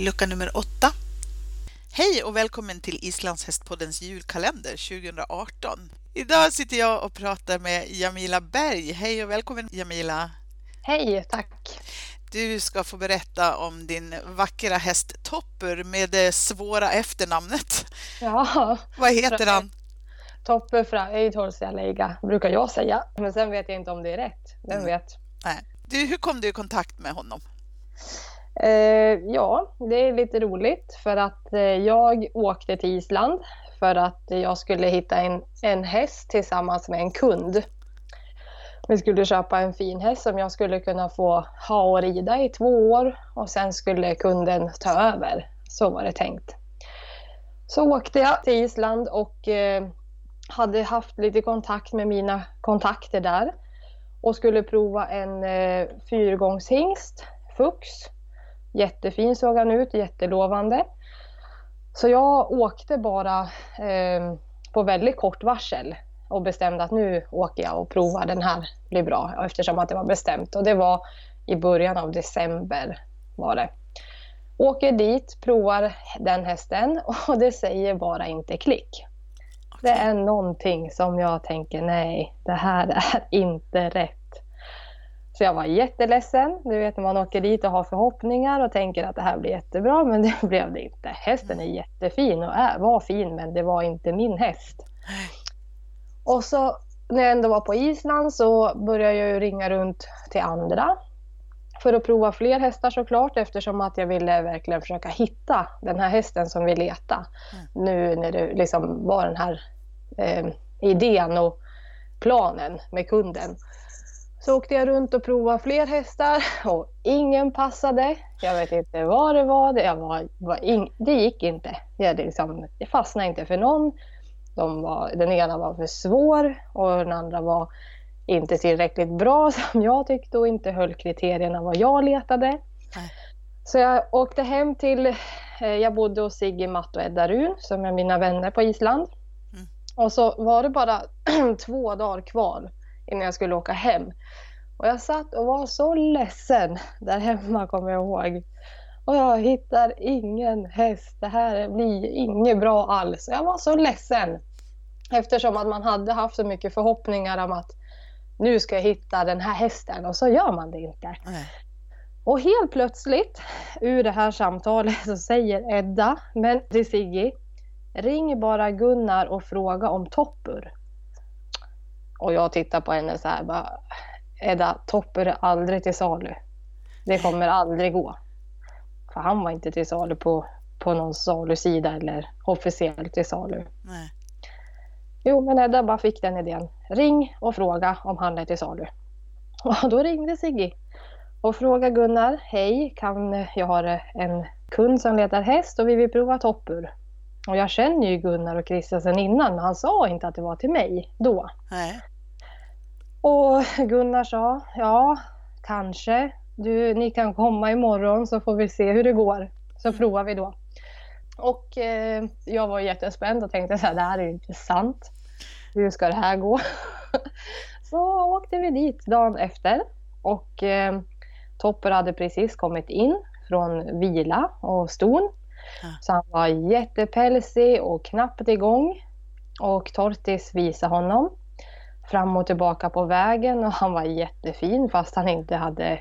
lucka nummer åtta. Hej och välkommen till Islandshästpoddens julkalender 2018. Idag sitter jag och pratar med Jamila Berg. Hej och välkommen Jamila! Hej, tack! Du ska få berätta om din vackra häst Topper med det svåra efternamnet. Ja. Vad heter han? Topper fra Eidholsialeiga brukar jag säga. Men sen vet jag inte om det är rätt. Vem mm. vet? Nej. Du, hur kom du i kontakt med honom? Eh, ja, det är lite roligt för att eh, jag åkte till Island för att jag skulle hitta en, en häst tillsammans med en kund. Vi skulle köpa en fin häst som jag skulle kunna få ha och rida i två år och sen skulle kunden ta över. Så var det tänkt. Så åkte jag till Island och eh, hade haft lite kontakt med mina kontakter där och skulle prova en eh, fyrgångshingst, Fux. Jättefin såg han ut, jättelovande. Så jag åkte bara eh, på väldigt kort varsel och bestämde att nu åker jag och provar den här blir bra eftersom att det var bestämt och det var i början av december var det. Åker dit, provar den hästen och det säger bara inte klick. Det är någonting som jag tänker nej, det här är inte rätt. Så jag var jätteledsen. Du vet när man åker dit och har förhoppningar och tänker att det här blir jättebra, men det blev det inte. Hästen är jättefin och är, var fin, men det var inte min häst. Och så när jag ändå var på Island så började jag ringa runt till andra för att prova fler hästar såklart eftersom att jag ville verkligen försöka hitta den här hästen som vi letade. Mm. Nu när det liksom var den här eh, idén och planen med kunden. Så åkte jag runt och provade fler hästar och ingen passade. Jag vet inte vad det var. Det, var, var in, det gick inte. Jag, liksom, jag fastnade inte för någon. De var, den ena var för svår och den andra var inte tillräckligt bra som jag tyckte och inte höll kriterierna vad jag letade. Nej. Så jag åkte hem till, eh, jag bodde hos Sigge, Matt och Edda Run som är mina vänner på Island. Mm. Och så var det bara två dagar kvar innan jag skulle åka hem. Och jag satt och var så ledsen där hemma kommer jag ihåg. Och jag hittar ingen häst. Det här blir inget bra alls. Jag var så ledsen. Eftersom att man hade haft så mycket förhoppningar om att nu ska jag hitta den här hästen och så gör man det inte. Nej. Och helt plötsligt ur det här samtalet så säger Edda men till Sigge Ring bara Gunnar och fråga om Toppur. Och jag tittar på henne så här bara Edda, Toppur är aldrig till salu. Det kommer aldrig gå. För han var inte till salu på, på någon salusida eller officiellt till salu. Nej. Jo, men Edda bara fick den idén. Ring och fråga om han är till salu. Och då ringde Sigge och frågade Gunnar. Hej, kan jag ha en kund som letar häst och vi vill prova toppur. Och jag känner ju Gunnar och Christian sedan innan, men han sa inte att det var till mig då. Nej. Och Gunnar sa, ja, kanske. Du, ni kan komma imorgon så får vi se hur det går. Så mm. provar vi då. Och eh, jag var jättespänd och tänkte så här, det här är intressant. Hur ska det här gå? så åkte vi dit dagen efter och eh, Topper hade precis kommit in från vila och ston. Ja. Så han var jättepälsig och knappt igång. Och Tortis visade honom fram och tillbaka på vägen och han var jättefin fast han inte hade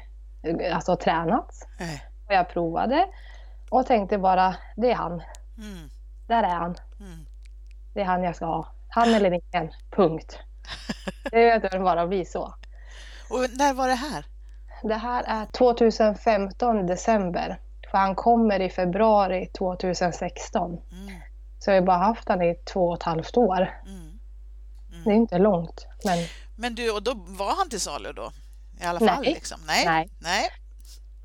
alltså, tränat. Nej. Och jag provade och tänkte bara, det är han. Mm. Där är han. Mm. Det är han jag ska ha. Han eller ingen, punkt. Det behöver bara bli så. Och när var det här? Det här är 2015 december. För han kommer i februari 2016. Mm. Så jag har bara haft honom i två och ett halvt år. Mm. Mm. Det är inte långt. Men... men du, och då var han till salu då? I alla fall? Nej. Liksom. Nej. Nej. Nej.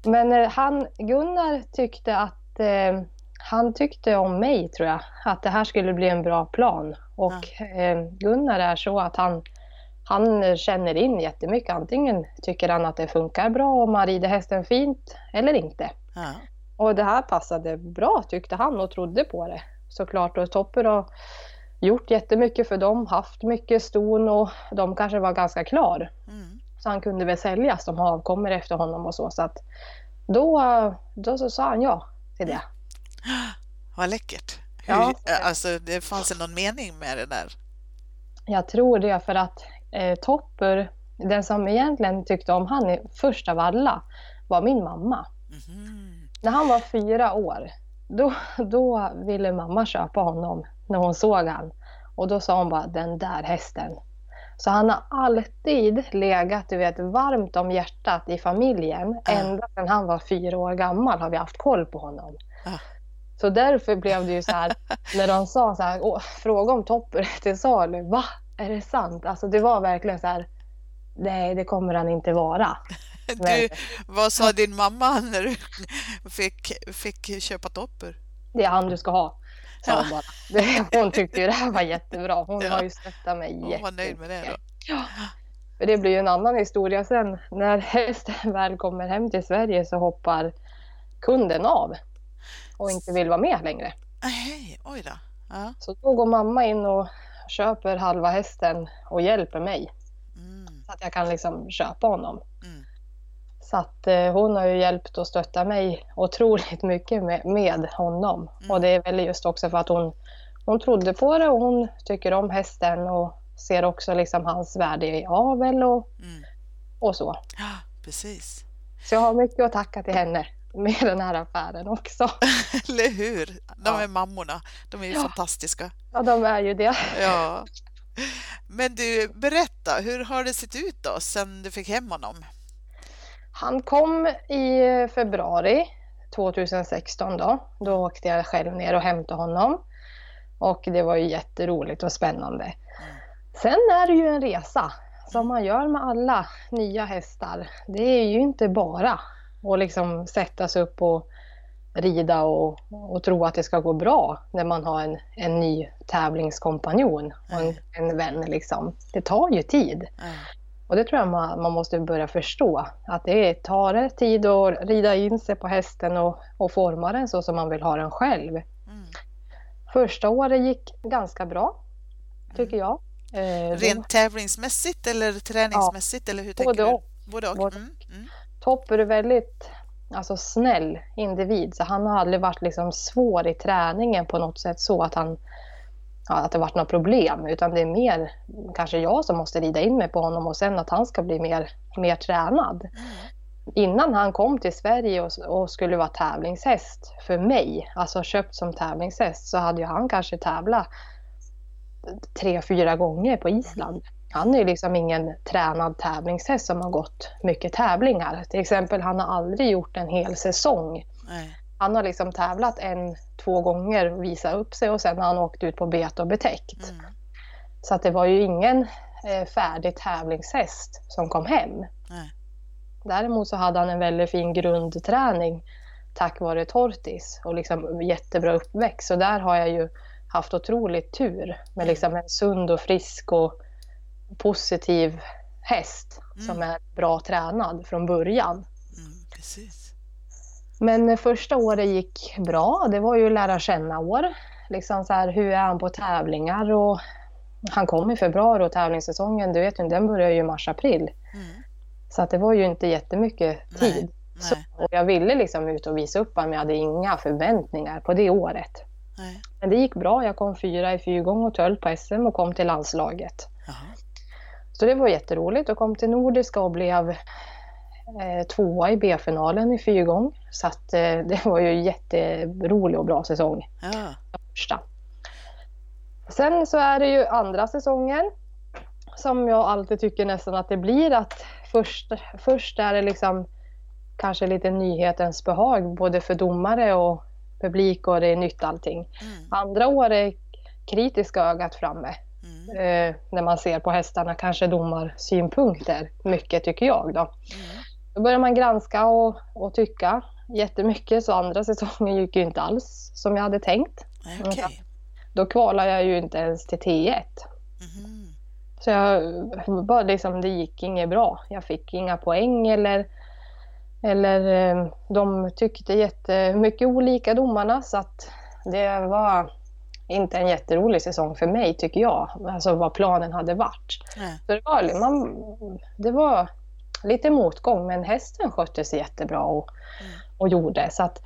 Men eh, han, Gunnar tyckte att eh, han tyckte om mig tror jag, att det här skulle bli en bra plan. Och ja. eh, Gunnar är så att han, han känner in jättemycket. Antingen tycker han att det funkar bra om man rider hästen fint eller inte. Ja. Och det här passade bra tyckte han och trodde på det såklart. Och Topper och gjort jättemycket för dem, haft mycket ston och de kanske var ganska klar. Mm. Så han kunde väl säljas, de avkommer efter honom och så. så att då, då så sa han ja, till det. Vad läckert. Hur, Ja. Alltså, det fanns det någon mening med det där? Jag tror det för att eh, Topper, den som egentligen tyckte om han först av alla, var min mamma. Mhm. När han var fyra år, då, då ville mamma köpa honom när hon såg han. Och då sa hon bara, den där hästen. Så han har alltid legat du vet, varmt om hjärtat i familjen. Ja. Ända sedan han var fyra år gammal har vi haft koll på honom. Ja. Så därför blev det ju så här, när de sa så här, "Åh, fråga om Topper till salu. Va? Är det sant? Alltså det var verkligen så här, nej det kommer han inte vara. Du, vad sa din mamma när du fick, fick köpa topper? Det är han du ska ha. Sa Ja. hon bara. Hon tyckte ju det här var jättebra. Hon Ja. har ju stöttat mig Hon var nöjd med det då? Ja. För det blir ju en annan historia sen. När hästen väl kommer hem till Sverige så hoppar kunden av och inte vill vara med längre. Nej, oj då. Ja. Så då går mamma in och köper halva hästen och hjälper mig Mm. så att jag kan liksom köpa honom. Mm. Så att eh, hon har ju hjälpt och stöttat mig otroligt mycket med, med honom. Mm. Och det är väl just också för att hon, hon trodde på det och hon tycker om hästen och ser också liksom hans värde i avel och, Mm. och så. Ja, precis. Så jag har mycket att tacka till henne med den här affären också. Eller hur? De Ja. är mammorna. De är ju Ja. fantastiska. Ja, de är ju det. Ja. Men du, berätta, hur har det sett ut då sen du fick hem honom? Han kom i februari 2016 då. Då åkte jag själv ner och hämtade honom. Och det var ju jätteroligt och spännande. Sen är det ju en resa som man gör med alla nya hästar. Det är ju inte bara att liksom sätta sig upp och rida och, och tro att det ska gå bra när man har en, en ny tävlingskompanjon och en, en vän. Liksom. Det tar ju tid. Mm. Och det tror jag man, man måste börja förstå. Att det tar tid att rida in sig på hästen och, och forma den så som man vill ha den själv. Mm. Första året gick ganska bra, tycker jag. Eh, Rent tävlingsmässigt eller träningsmässigt? Eller hur tänker Både du? och. Både och. Både Mm. Mm. Topper är väldigt alltså, snäll individ, så han har aldrig varit liksom, svår i träningen på något sätt så att han ja, att det varit några problem, utan det är mer kanske jag som måste rida in mig på honom och sen att han ska bli mer, mer tränad. Mm. Innan han kom till Sverige och, och skulle vara tävlingshäst för mig, alltså köpt som tävlingshäst, så hade ju han kanske tävlat tre, fyra gånger på Island. Han är ju liksom ingen tränad tävlingshäst som har gått mycket tävlingar. Till exempel, han har aldrig gjort en hel säsong. Nej. Han har liksom tävlat en, två gånger och visat upp sig och sen har han åkt ut på bete och betäckt. Mm. Så att det var ju ingen eh, färdig tävlingshäst som kom hem. Nej. Däremot så hade han en väldigt fin grundträning tack vare Tortis och liksom jättebra uppväxt. Så där har jag ju haft otroligt tur med liksom en sund och frisk och positiv häst som är bra tränad från början. Mm. Men eh, första året gick bra. Det var ju lära känna-år. Liksom så här, hur är han på tävlingar? Och han kom i februari och tävlingssäsongen, du vet ju, den börjar ju i mars-april. Mm. Så att det var ju inte jättemycket Nej, tid. Så, Nej. och jag ville liksom ut och visa upp honom, jag hade inga förväntningar på det året. Nej. Men det gick bra. Jag kom fyra i fyrgång och töll på SM och kom till landslaget. Jaha. Så det var jätteroligt och kom till Nordiska och blev tvåa i B-finalen i fyrgång. Så att, eh, det var ju jätterolig och bra säsong. Ja. Första. Sen så är det ju andra säsongen som jag alltid tycker nästan att det blir att först, först är det liksom kanske lite nyhetens behag både för domare och publik och det är nytt allting. Mm. Andra året är kritiska ögat framme Mm. eh, när man ser på hästarna, kanske domarsynpunkter, mycket tycker jag. Då, Mm. Då börjar man granska och, och tycka jättemycket, så andra säsongen gick ju inte alls som jag hade tänkt. Nej, Okej. Då kvalade jag ju inte ens till T1. Mhm. Så jag, bara liksom, det gick inget bra. Jag fick inga poäng eller, eller eh, de tyckte jättemycket olika domarna så att det var inte en jätterolig säsong för mig tycker jag. Alltså vad planen hade varit. Nej. Så det, var, man, det var lite motgång men hästen skötte sig jättebra och, Mm. och gjorde så att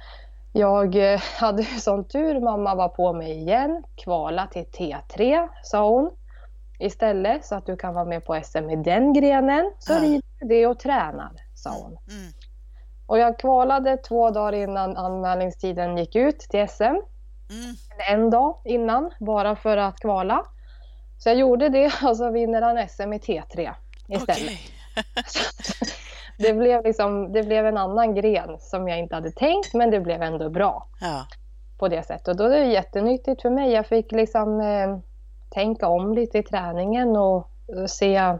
Jag eh, hade sån tur, mamma var på mig igen. Kvala till T3 sa hon istället så att du kan vara med på SM i den grenen. Så Ja. rider du det och tränar, sa hon. Mm. Och jag kvalade två dagar innan anmälningstiden gick ut till SM. Mm. En dag innan, bara för att kvala. Så jag gjorde det och så vinner han SM i T3 istället. Okej. Det, blev liksom, det blev en annan gren som jag inte hade tänkt men det blev ändå bra Ja. på det sättet. Och då är det jättenyttigt för mig. Jag fick liksom eh, tänka om lite i träningen och se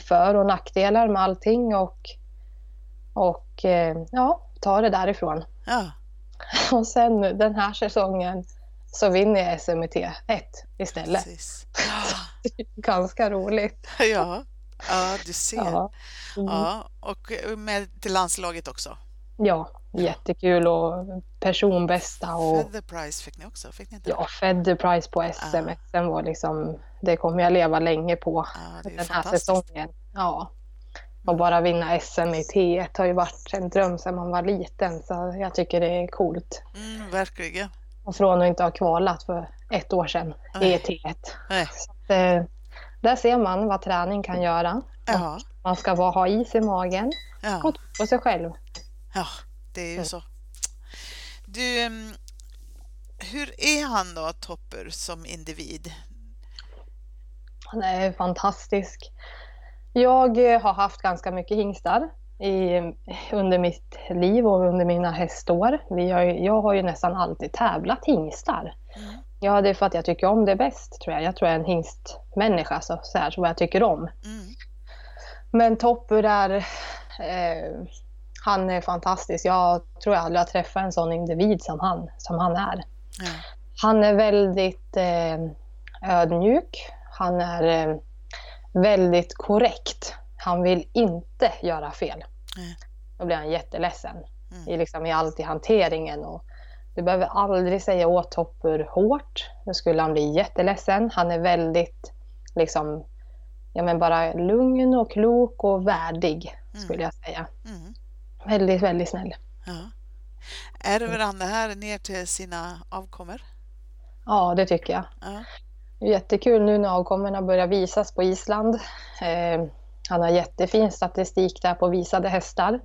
för och nackdelar med allting och, och eh, ja, ta det därifrån. Ja. Och sen den här säsongen så vinner jag SMT 1 istället. Ganska roligt. Ja. Ja, du ser. Ja. Ja, mm. och med till landslaget också. ja jättekul och personbästa och Feather Prize fick ni också, fick ni inte? ja, Fed Prize på SM. Ja. SM var liksom, det kommer jag leva länge på Ja, ju den här säsongen. Ja. Och bara vinna SM i T1 har ju varit en dröm sedan man var liten så jag tycker det är coolt. Mm, verkligen. Och från att inte ha kvalat för ett år sedan i Nej. T1. Nej. Så att, eh, där ser man vad träning kan göra. Ja, Man ska bara ha is i magen ja, och tro på sig själv. ja, det är ju Mm. så. Du, mm, hur är han då, Topper, som individ? Han är fantastisk. Jag eh, har haft ganska mycket hingstar i, under mitt liv och under mina hästår. Vi har, jag har ju nästan alltid tävlat hingstar. Mm. Ja, det är för att jag tycker om det bäst tror jag. Jag tror jag är en hingstmänniska, så, så här, så vad jag tycker om. Mm. Men Toppur är, eh, han är fantastisk. Jag tror jag aldrig har träffat en sån individ som han, som han är. Ja. Han är väldigt eh, ödmjuk. Han är eh, väldigt korrekt. Han vill inte göra fel. Nej. Då blir han jätteledsen Mm. i, liksom, i allt i hanteringen. Och du behöver aldrig säga åt Toppur hårt. Då skulle han bli jätteledsen. Han är väldigt liksom, ja, men bara lugn och klok och värdig skulle jag säga. Mm. Väldigt, väldigt snäll. Ja. Ärver han det här ner till sina avkommor? Ja, det tycker jag. Ja. Jättekul nu när avkommorna börjar visas på Island. Eh, han har jättefin statistik där på visade hästar.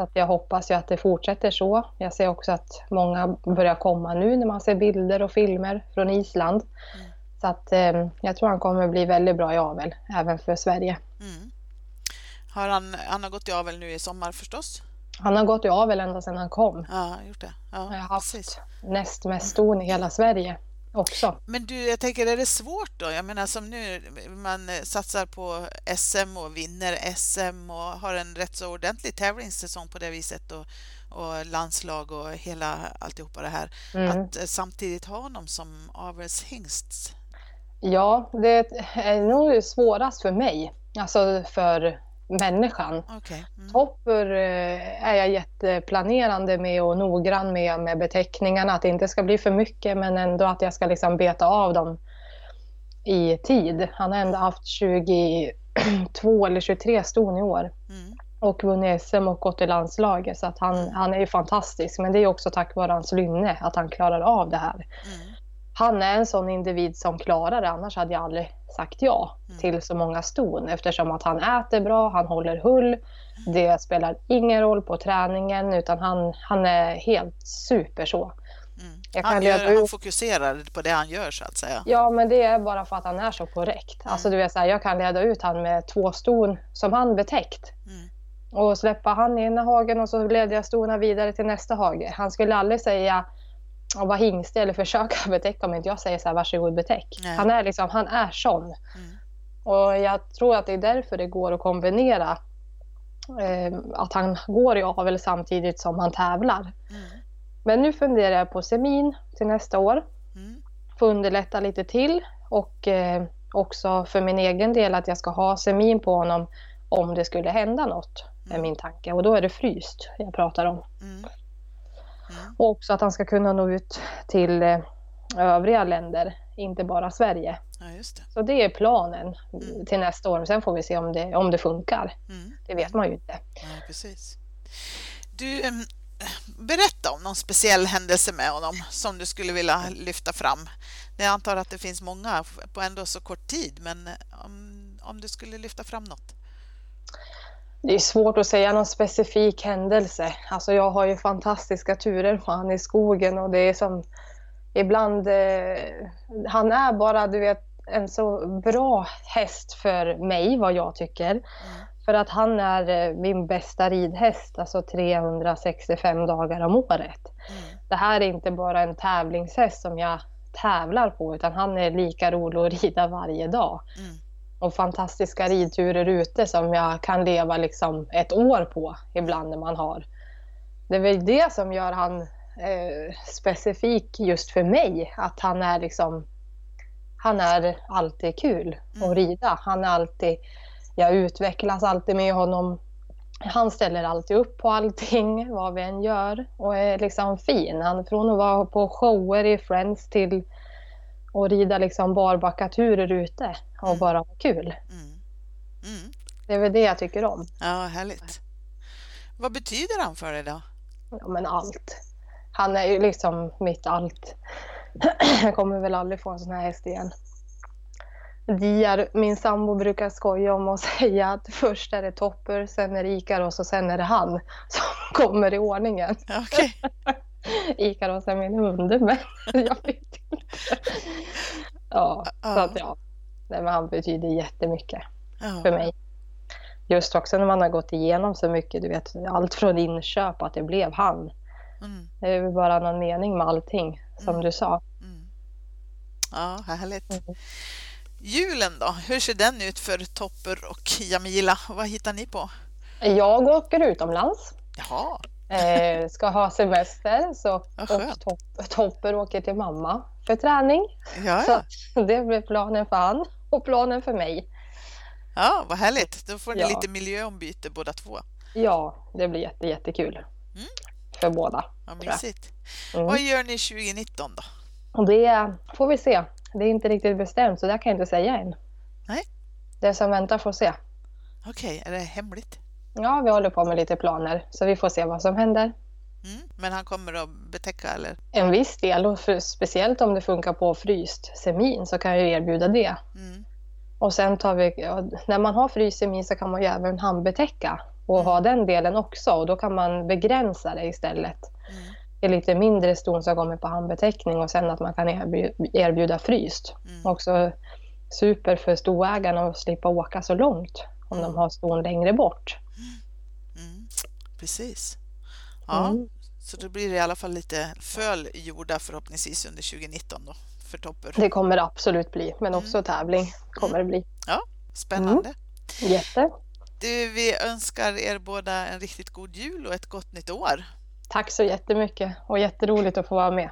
Så att jag hoppas ju att det fortsätter så. Jag ser också att många börjar komma nu när man ser bilder och filmer från Island. Mm. Så att eh, jag tror han kommer bli väldigt bra i avel, även för Sverige. Mm. Har han, han har gått i avel nu i sommar förstås? Han har gått i avel ända sedan han kom. Ja, gjort det. Ja, Jag har haft precis. näst mest ston i hela Sverige också. Men du, jag tänker, är det svårt då? Jag menar som nu, man eh, satsar på SM och vinner SM och har en rätt så ordentlig tävlingssäsong på det viset och, och landslag och hela alltihopa det här. Mm. Att eh, samtidigt ha honom som avelshingst. Ja, det är nog svårast för mig, alltså för människan. Okej. Mm. Toppur eh, är jag jätteplanerande med och noggrann med, med beteckningarna. Att det inte ska bli för mycket men ändå att jag ska liksom beta av dem i tid. Han har ändå haft 22 eller 23 ston i år Mm. och vunnit SM och gått i landslaget. Så att han, han är ju fantastisk. Men det är också tack vare hans lynne att han klarar av det här. Mm. Han är en sån individ som klarar det, annars hade jag aldrig sagt ja Mm. till så många ston eftersom att han äter bra, han håller hull. Det spelar ingen roll på träningen utan han, han är helt super så. Mm. Han, gör, han fokuserar på det han gör så att säga. Ja men det är bara för att han är så korrekt. Alltså du vet, så här, jag kan leda ut han med två ston som han betäckt. Mm. Och släppa han i ena hagen och så leder jag stona vidare till nästa hage. Han skulle aldrig säga och vara hingstig eller försöka betäcka om inte jag säger så här, varsågod betäck. Nej. Han är liksom, han är sån. Mm. Och jag tror att det är därför det går att kombinera eh, att han går i avel samtidigt som han tävlar. Mm. Men nu funderar jag på semin till nästa år. Mm. Få underlätta lite till och eh, också för min egen del att jag ska ha semin på honom om det skulle hända något är Mm. min tanke. Och då är det fryst jag pratar om. Mm. Mm. Och också att han ska kunna nå ut till eh, övriga länder, inte bara Sverige. Ja, det. Så det är planen Mm. till nästa år. Sen får vi se om det, om det funkar. Mm. Det vet man ju inte. Ja, precis. Du, berätta om någon speciell händelse med honom som du skulle vilja lyfta fram. Jag antar att det finns många på ändå så kort tid, men om, om du skulle lyfta fram något? Det är svårt att säga någon specifik händelse. Alltså jag har ju fantastiska turer med han i skogen och det är som ibland... Eh, han är bara, du vet, en så bra häst för mig, vad jag tycker. Mm. För att han är eh, min bästa ridhäst, alltså 365 dagar om året. Mm. Det här är inte bara en tävlingshäst som jag tävlar på, utan han är lika rolig att rida varje dag. Mm. Och fantastiska ridturer ute som jag kan leva liksom ett år på ibland när man har. Det är väl det som gör han eh, specifik just för mig, att han är liksom han är alltid kul mm. att rida. Han är alltid, jag utvecklas alltid med honom. Han ställer alltid upp på allting, vad vi än gör och är liksom fin. Han, från att vara på shower i Friends till att rida liksom barbackaturer ute och mm. bara ha kul. Mm. Mm. Det är väl det jag tycker om. Ja, härligt. Vad betyder han för dig då? Ja, men allt. Han är ju liksom mitt allt. jag kommer väl aldrig få en sån här häst igen. Diar, min sambo brukar skoja om och säga att först är det Topper, sen är det Ikaros och sen är det han som kommer i ordningen. Okay. Ikaros är min hund, men jag vet inte. Ja, uh. så att ja. Nej, men han betyder jättemycket uh. för mig. Just också när man har gått igenom så mycket, du vet, allt från inköp, att det blev han. Mm. Det är väl bara någon mening med allting, som mm. du sa. Mm. Ja, härligt. Mm. Julen då, hur ser den ut för Topper och Jamila? Vad hittar ni på? Jag åker utomlands. Jaha. Eh, ska ha semester så och top, Topper åker till mamma för träning. Ja, Så det blir planen för han och planen för mig. Ja, vad härligt. Då får ni ja. lite miljöombyte båda två. Ja, det blir jätte, jättekul. Mm. För båda. Ja, mysigt. Mm. Vad gör ni 2019 då? Och det får vi se. Det är inte riktigt bestämt så det kan jag inte säga än. Nej. Det som väntar får se. Okej, okay, är det hemligt? Ja, vi håller på med lite planer så vi får se vad som händer. Mm, men han kommer att betäcka eller? En viss del och för, speciellt om det funkar på fryst semin så kan jag erbjuda det. Mm. Och sen tar vi, när man har fryst semin så kan man ju även handbetäcka och mm. ha den delen också och då kan man begränsa det istället. Mm är lite mindre ston som kommer på handbeteckning och sen att man kan erbjuda fryst. Mm. Också super för stoägarna att slippa åka så långt om mm. de har ston längre bort. Mm. Precis. Ja, mm. så då blir det i alla fall lite föl gjorda förhoppningsvis under 2019 då för Topper. Det kommer det absolut bli, men också mm. tävling kommer det bli. Ja, spännande. Jätte. Du, vi önskar er båda en riktigt god jul och ett gott nytt år. Tack så jättemycket och jätteroligt att få vara med.